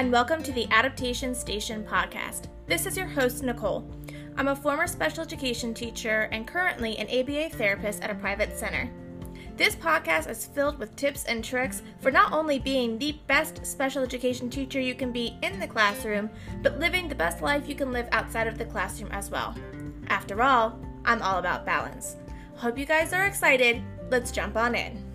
and welcome to the Adaptation Station podcast. This is your host, Nicole. I'm a former special education teacher and currently an ABA therapist at a private center. This podcast is filled with tips and tricks for not only being the best special education teacher you can be in the classroom, but living the best life you can live outside of the classroom as well. After all, I'm all about balance. Hope you guys are excited. Let's jump on in.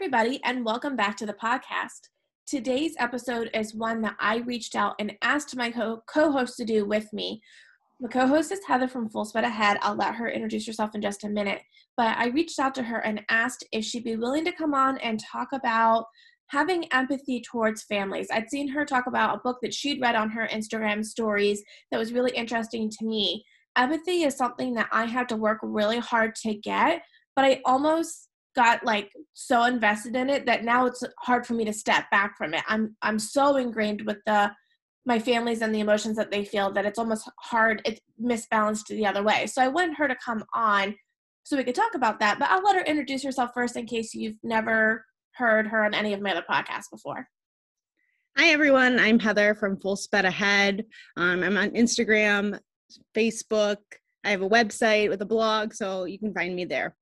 Everybody, and welcome back to the podcast. Today's episode is one that I reached out and asked my co host to do with me. My co host is Heather from Full Sped Ahead. I'll let her introduce herself in just a minute. But I reached out to her and asked if she'd be willing to come on and talk about having empathy towards families. I'd seen her talk about a book that she'd read on her Instagram stories that was really interesting to me. Empathy is something that I had to work really hard to get, but I almost got like so invested in it that now it's hard for me to step back from it. I'm I'm so ingrained with the my families and the emotions that they feel that it's almost hard it's misbalanced the other way. So I wanted her to come on so we could talk about that, but I'll let her introduce herself first in case you've never heard her on any of my other podcasts before. Hi everyone, I'm Heather from Full Sped Ahead. Um, I'm on Instagram, Facebook. I have a website with a blog, so you can find me there.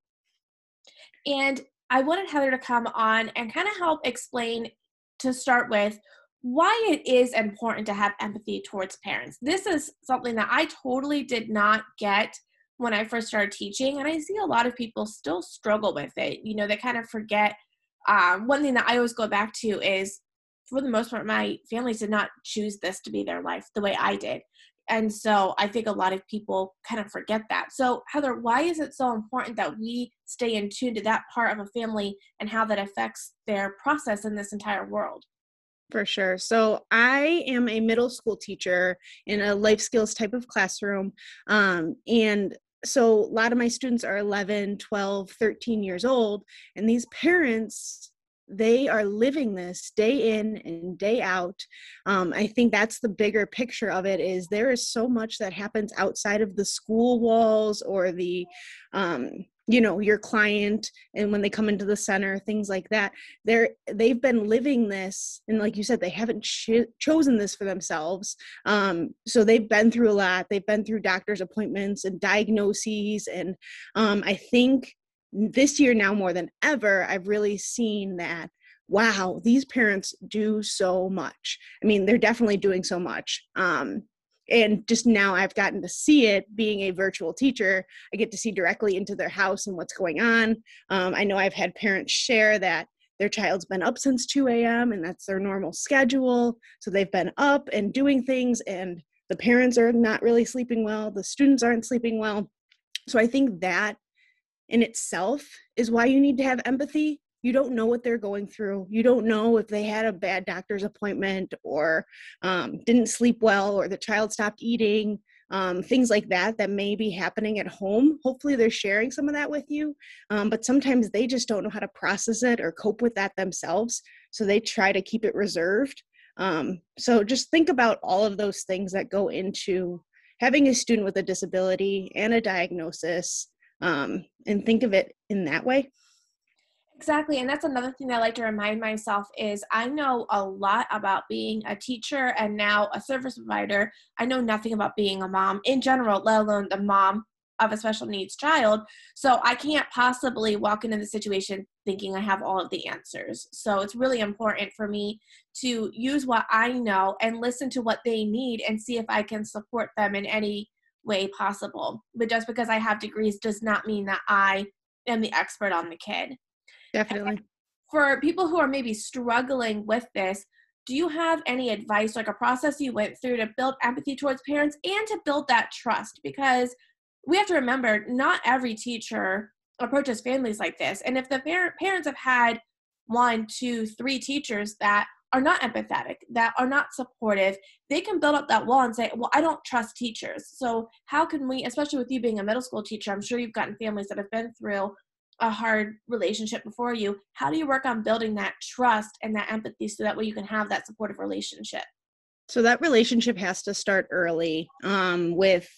And I wanted Heather to come on and kind of help explain to start with why it is important to have empathy towards parents. This is something that I totally did not get when I first started teaching, and I see a lot of people still struggle with it. You know, they kind of forget. Um, one thing that I always go back to is, for the most part, my families did not choose this to be their life the way I did. And so I think a lot of people kind of forget that. So, Heather, why is it so important that we stay in tune to that part of a family and how that affects their process in this entire world? For sure. So, I am a middle school teacher in a life skills type of classroom. Um, and so, a lot of my students are 11, 12, 13 years old, and these parents they are living this day in and day out um, i think that's the bigger picture of it is there is so much that happens outside of the school walls or the um, you know your client and when they come into the center things like that. They're they've been living this and like you said they haven't cho- chosen this for themselves um, so they've been through a lot. They've been through doctor's appointments and diagnoses and um, i think this year now more than ever i've really seen that wow these parents do so much. I mean they're definitely doing so much um, and just now i've gotten to see it being a virtual teacher i get to see directly into their house and what's going on um, i know i've had parents share that their child's been up since 2 a.m and that's their normal schedule so they've been up and doing things and the parents are not really sleeping well the students aren't sleeping well so i think that in itself is why you need to have empathy. You don't know what they're going through. You don't know if they had a bad doctor's appointment or um, didn't sleep well or the child stopped eating, um, things like that that may be happening at home. Hopefully, they're sharing some of that with you. Um, but sometimes they just don't know how to process it or cope with that themselves. So they try to keep it reserved. Um, so just think about all of those things that go into having a student with a disability and a diagnosis um, and think of it in that way. Exactly and that's another thing i like to remind myself is i know a lot about being a teacher and now a service provider. I know nothing about being a mom in general let alone the mom of a special needs child. So i can't possibly walk into the situation thinking i have all of the answers. So it's really important for me to use what i know and listen to what they need and see if i can support them in any way possible. But just because I have degrees does not mean that I am the expert on the kid. Definitely. And for people who are maybe struggling with this, do you have any advice, like a process you went through to build empathy towards parents and to build that trust? Because we have to remember not every teacher approaches families like this. And if the parents have had one, two, three teachers that are not empathetic, that are not supportive, they can build up that wall and say, Well, I don't trust teachers. So, how can we, especially with you being a middle school teacher, I'm sure you've gotten families that have been through a hard relationship before you. How do you work on building that trust and that empathy so that way you can have that supportive relationship? So, that relationship has to start early um, with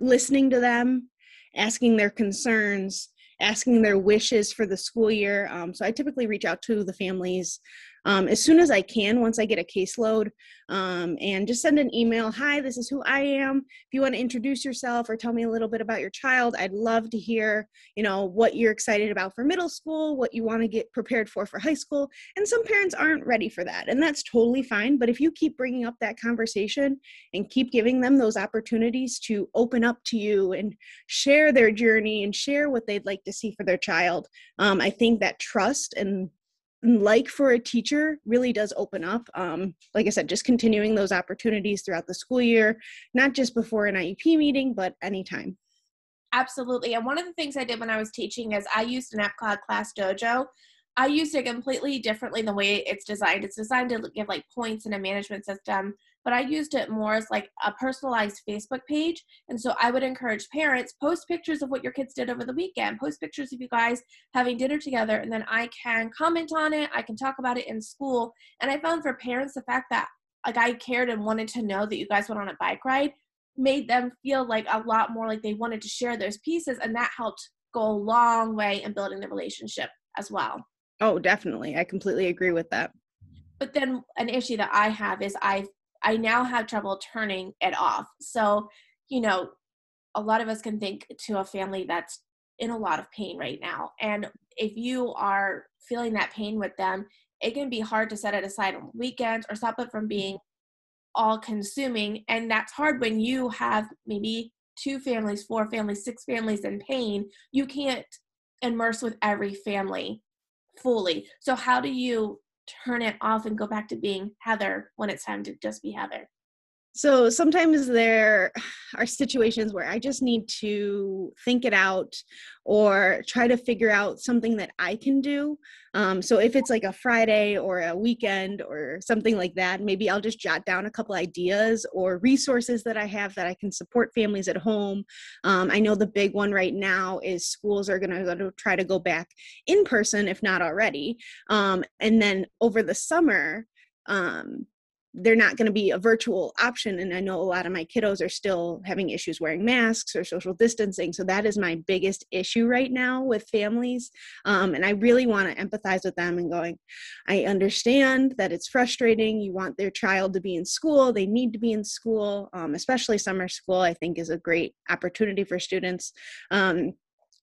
listening to them, asking their concerns, asking their wishes for the school year. Um, so I typically reach out to the families um, as soon as I can once I get a caseload um, and just send an email. Hi, this is who I am. If you want to introduce yourself or tell me a little bit about your child, I'd love to hear, you know, what you're excited about for middle school, what you want to get prepared for for high school. And some parents aren't ready for that, and that's totally fine. But if you keep bringing up that conversation and keep giving them those opportunities to open up to you and share their journey and share what they'd like to see for their child, um, I think that trust and like for a teacher really does open up um, like i said just continuing those opportunities throughout the school year not just before an iep meeting but anytime. Absolutely and one of the things i did when i was teaching is i used an app called ClassDojo i used it completely differently the way it's designed it's designed to give like points in a management system but I used it more as like a personalized Facebook page. And so I would encourage parents post pictures of what your kids did over the weekend, post pictures of you guys having dinner together, and then I can comment on it. I can talk about it in school. And I found for parents the fact that like I cared and wanted to know that you guys went on a bike ride made them feel like a lot more like they wanted to share those pieces and that helped go a long way in building the relationship as well. Oh, definitely. I completely agree with that. But then an issue that I have is I I now have trouble turning it off. So, you know, a lot of us can think to a family that's in a lot of pain right now. And if you are feeling that pain with them, it can be hard to set it aside on weekends or stop it from being all consuming. And that's hard when you have maybe two families, four families, six families in pain. You can't immerse with every family fully. So, how do you turn it off and go back to being Heather when it's time to just be Heather? So sometimes there are situations where I just need to think it out or try to figure out something that I can do. Um, so if it's like a Friday or a weekend or something like that, maybe I'll just jot down a couple ideas or resources that I have that I can support families at home. Um, I know the big one right now is schools are going to try to go back in person, if not already. Um, and then over the summer, um, they're not going to be a virtual option and i know a lot of my kiddos are still having issues wearing masks or social distancing so that is my biggest issue right now with families um, and i really want to empathize with them and going i understand that it's frustrating you want their child to be in school they need to be in school um, especially summer school i think is a great opportunity for students. Um,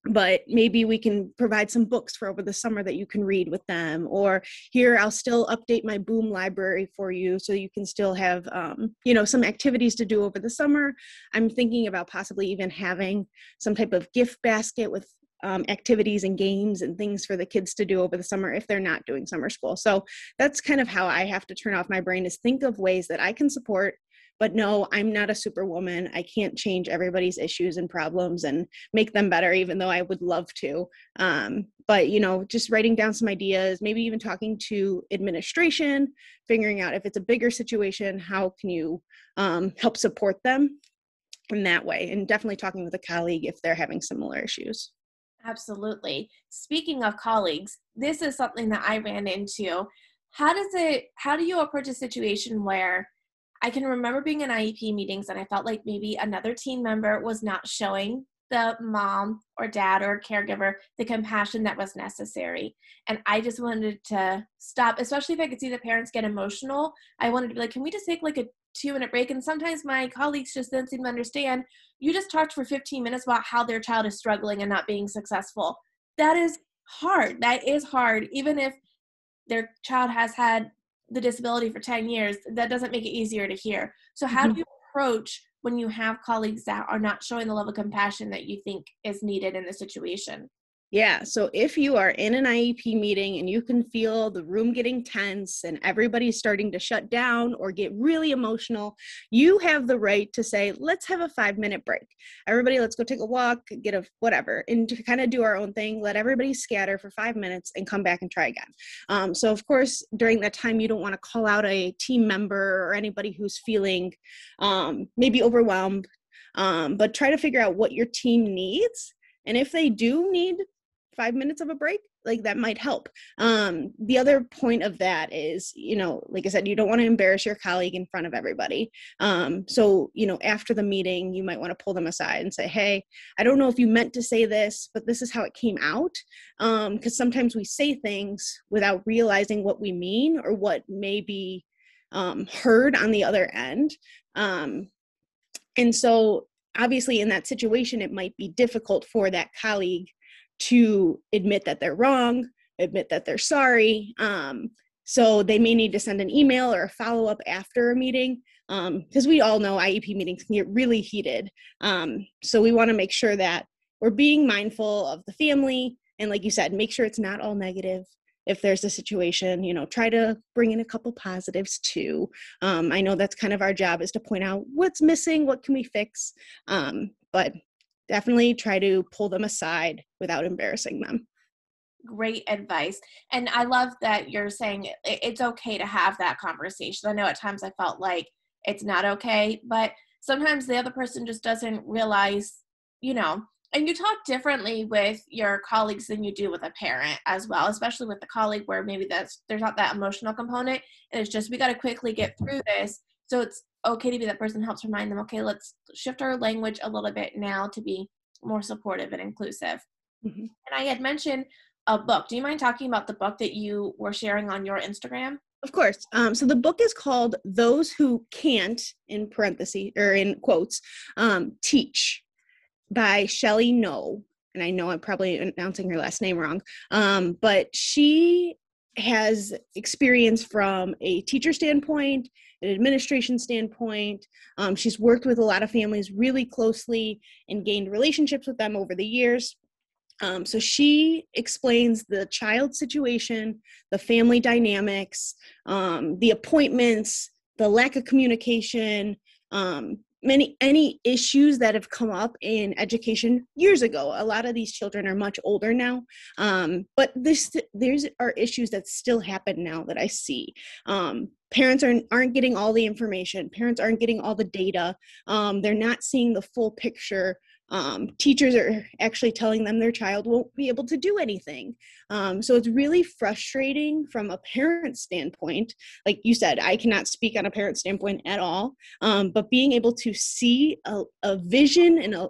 but maybe we can provide some books for over the summer that you can read with them. Or here i'll still update my boom library for you so you can still have um, you know some activities to do over the summer. I'm thinking about possibly even having some type of gift basket with um, activities and games and things for the kids to do over the summer if they're not doing summer school. So that's kind of how i have to turn off my brain is think of ways that i can support but no i'm not a superwoman. I can't change everybody's issues and problems and make them better even though i would love to. Um, but you know just writing down some ideas maybe even talking to administration figuring out if it's a bigger situation how can you um, help support them in that way? And definitely talking with a colleague if they're having similar issues absolutely speaking of colleagues this is something that i ran into how does it how do you approach a situation where I can remember being in IEP meetings and I felt like maybe another team member was not showing the mom or dad or caregiver the compassion that was necessary. And I just wanted to stop, especially if I could see the parents get emotional. I wanted to be like, can we just take like a two minute break? And sometimes my colleagues just didn't seem to understand. You just talked for 15 minutes about how their child is struggling and not being successful. That is hard. That is hard. Even if their child has had the disability for 10 years, that doesn't make it easier to hear. So, how mm-hmm. do you approach when you have colleagues that are not showing the level of compassion that you think is needed in the situation? Yeah. So if you are in an IEP meeting and you can feel the room getting tense and everybody's starting to shut down or get really emotional, you have the right to say, let's have a five minute break. Everybody, let's go take a walk, get a whatever, and to kind of do our own thing. Let everybody scatter for five minutes and come back and try again. Um, so, of course, during that time, you don't want to call out a team member or anybody who's feeling um, maybe overwhelmed, um, but try to figure out what your team needs. And if they do need five minutes of a break like that might help. Um the other point of that is you know like i said you don't want to embarrass your colleague in front of everybody. Um so you know after the meeting you might want to pull them aside and say hey i don't know if you meant to say this but this is how it came out. Um because sometimes we say things without realizing what we mean or what may be um, heard on the other end. Um and so obviously in that situation it might be difficult for that colleague to admit that they're wrong, admit that they're sorry. Um, so they may need to send an email or a follow up after a meeting because um, we all know IEP meetings can get really heated. Um, so we want to make sure that we're being mindful of the family and, like you said, make sure it's not all negative. If there's a situation, you know, try to bring in a couple positives too. Um, I know that's kind of our job is to point out what's missing, what can we fix. Um, but definitely try to pull them aside without embarrassing them. Great advice and i love that you're saying it's okay to have that conversation. I know at times i felt like it's not okay but sometimes the other person just doesn't realize you know and you talk differently with your colleagues than you do with a parent as well especially with the colleague where maybe that's there's not that emotional component and it's just we got to quickly get through this. So it's okay to be that person helps remind them okay let's shift our language a little bit now to be more supportive and inclusive. Mm-hmm. and i had mentioned a book. Do you mind talking about the book that you were sharing on your instagram? Of course. Um, so the book is called those who can't in parentheses or in quotes um, teach by shelly no and i know i'm probably announcing her last name wrong. Um, but she has experience from a teacher standpoint an administration standpoint. Um, she's worked with a lot of families really closely and gained relationships with them over the years. Um, so she explains the child situation, the family dynamics, um, the appointments, the lack of communication, um, many any issues that have come up in education years ago. A lot of these children are much older now um, but this there's are issues that still happen now that i see. Um, parents aren't aren't getting all the information. Parents aren't getting all the data. Um, they're not seeing the full picture um, teachers are actually telling them their child won't be able to do anything um, so it's really frustrating from a parent standpoint like you said i cannot speak on a parent standpoint at all um, but being able to see a, a vision and a,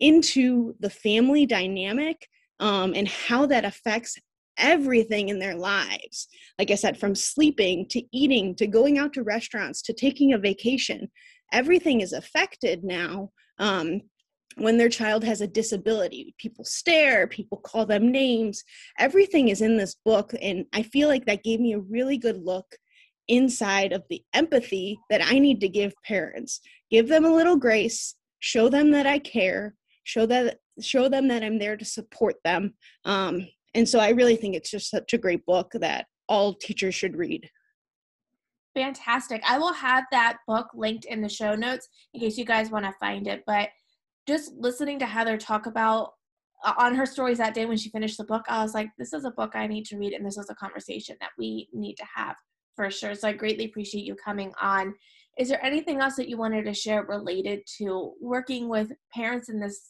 into the family dynamic um, and how that affects everything in their lives. Like I said, from sleeping to eating to going out to restaurants to taking a vacation, everything is affected now. Um, when their child has a disability, people stare, people call them names. Everything is in this book. And I feel like that gave me a really good look inside of the empathy that I need to give parents. Give them a little grace, show them that I care, show that show them that I'm there to support them. Um, and so I really think it's just such a great book that all teachers should read. Fantastic. I will have that book linked in the show notes in case you guys want to find it. But just listening to Heather talk about uh, on her stories that day when she finished the book, I was like, this is a book I need to read, and this is a conversation that we need to have for sure. So I greatly appreciate you coming on. Is there anything else that you wanted to share related to working with parents in this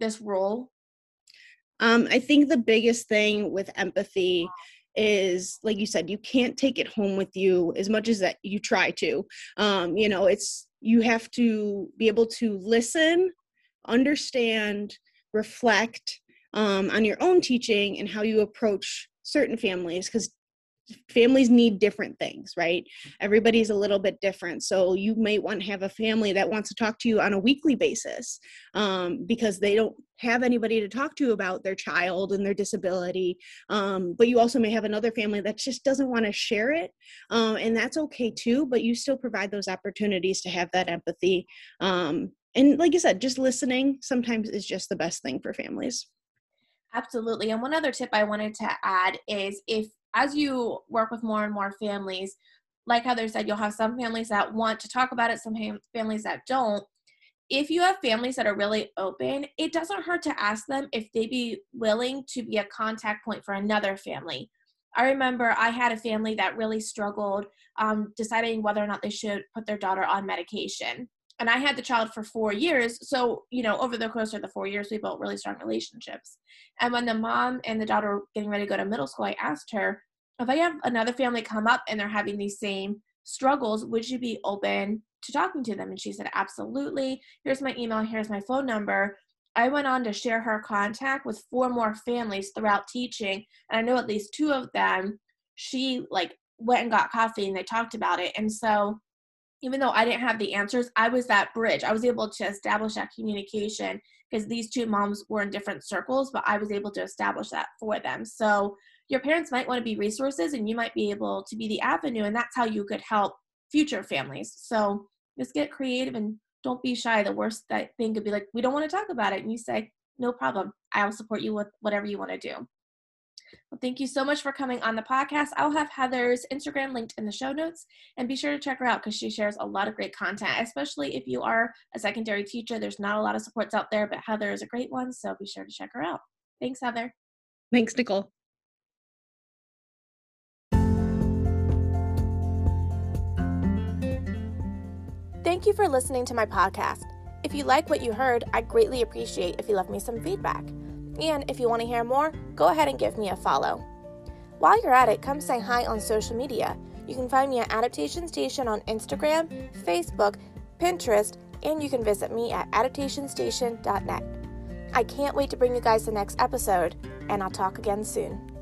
this role? Um, I think the biggest thing with empathy is like you said you can't take it home with you as much as that you try to um, you know it's you have to be able to listen understand reflect um, on your own teaching and how you approach certain families because families need different things, right? Everybody's a little bit different. So you may want to have a family that wants to talk to you on a weekly basis um, because they don't have anybody to talk to about their child and their disability. Um, but you also may have another family that just doesn't want to share it. Um, and that's okay too, but you still provide those opportunities to have that empathy. Um, and like you said, just listening sometimes is just the best thing for families. Absolutely. And one other tip I wanted to add is if as you work with more and more families, like Heather said, you'll have some families that want to talk about it, some families that don't. If you have families that are really open, it doesn't hurt to ask them if they'd be willing to be a contact point for another family. I remember I had a family that really struggled um, deciding whether or not they should put their daughter on medication. and I had the child for four years. So, you know, over the course of the four years, we built really strong relationships. And when the mom and the daughter were getting ready to go to middle school, I asked her, if I have another family come up and they're having these same struggles, would you be open to talking to them? And she said, absolutely. Here's my email, here's my phone number. I went on to share her contact with four more families throughout teaching. And I know at least two of them, she like went and got coffee and they talked about it. And so even though I didn't have the answers, I was that bridge. I was able to establish that communication because these two moms were in different circles, but I was able to establish that for them. So your parents might want to be resources and you might be able to be the avenue, and that's how you could help future families. So just get creative and don't be shy. The worst that thing could be like, we don't want to talk about it. And you say, no problem. I'll support you with whatever you want to do. Well, thank you so much for coming on the podcast. I'll have Heather's Instagram linked in the show notes and be sure to check her out because she shares a lot of great content, especially if you are a secondary teacher. There's not a lot of supports out there, but Heather is a great one. So be sure to check her out. Thanks, Heather. Thanks, Nicole. Thank you for listening to my podcast. If you like what you heard, I'd greatly appreciate if you left me some feedback. And if you want to hear more, go ahead and give me a follow. While you're at it, come say hi on social media. You can find me at Adaptation Station on Instagram, Facebook, Pinterest, and you can visit me at adaptationstation.net. I can't wait to bring you guys the next episode, and I'll talk again soon.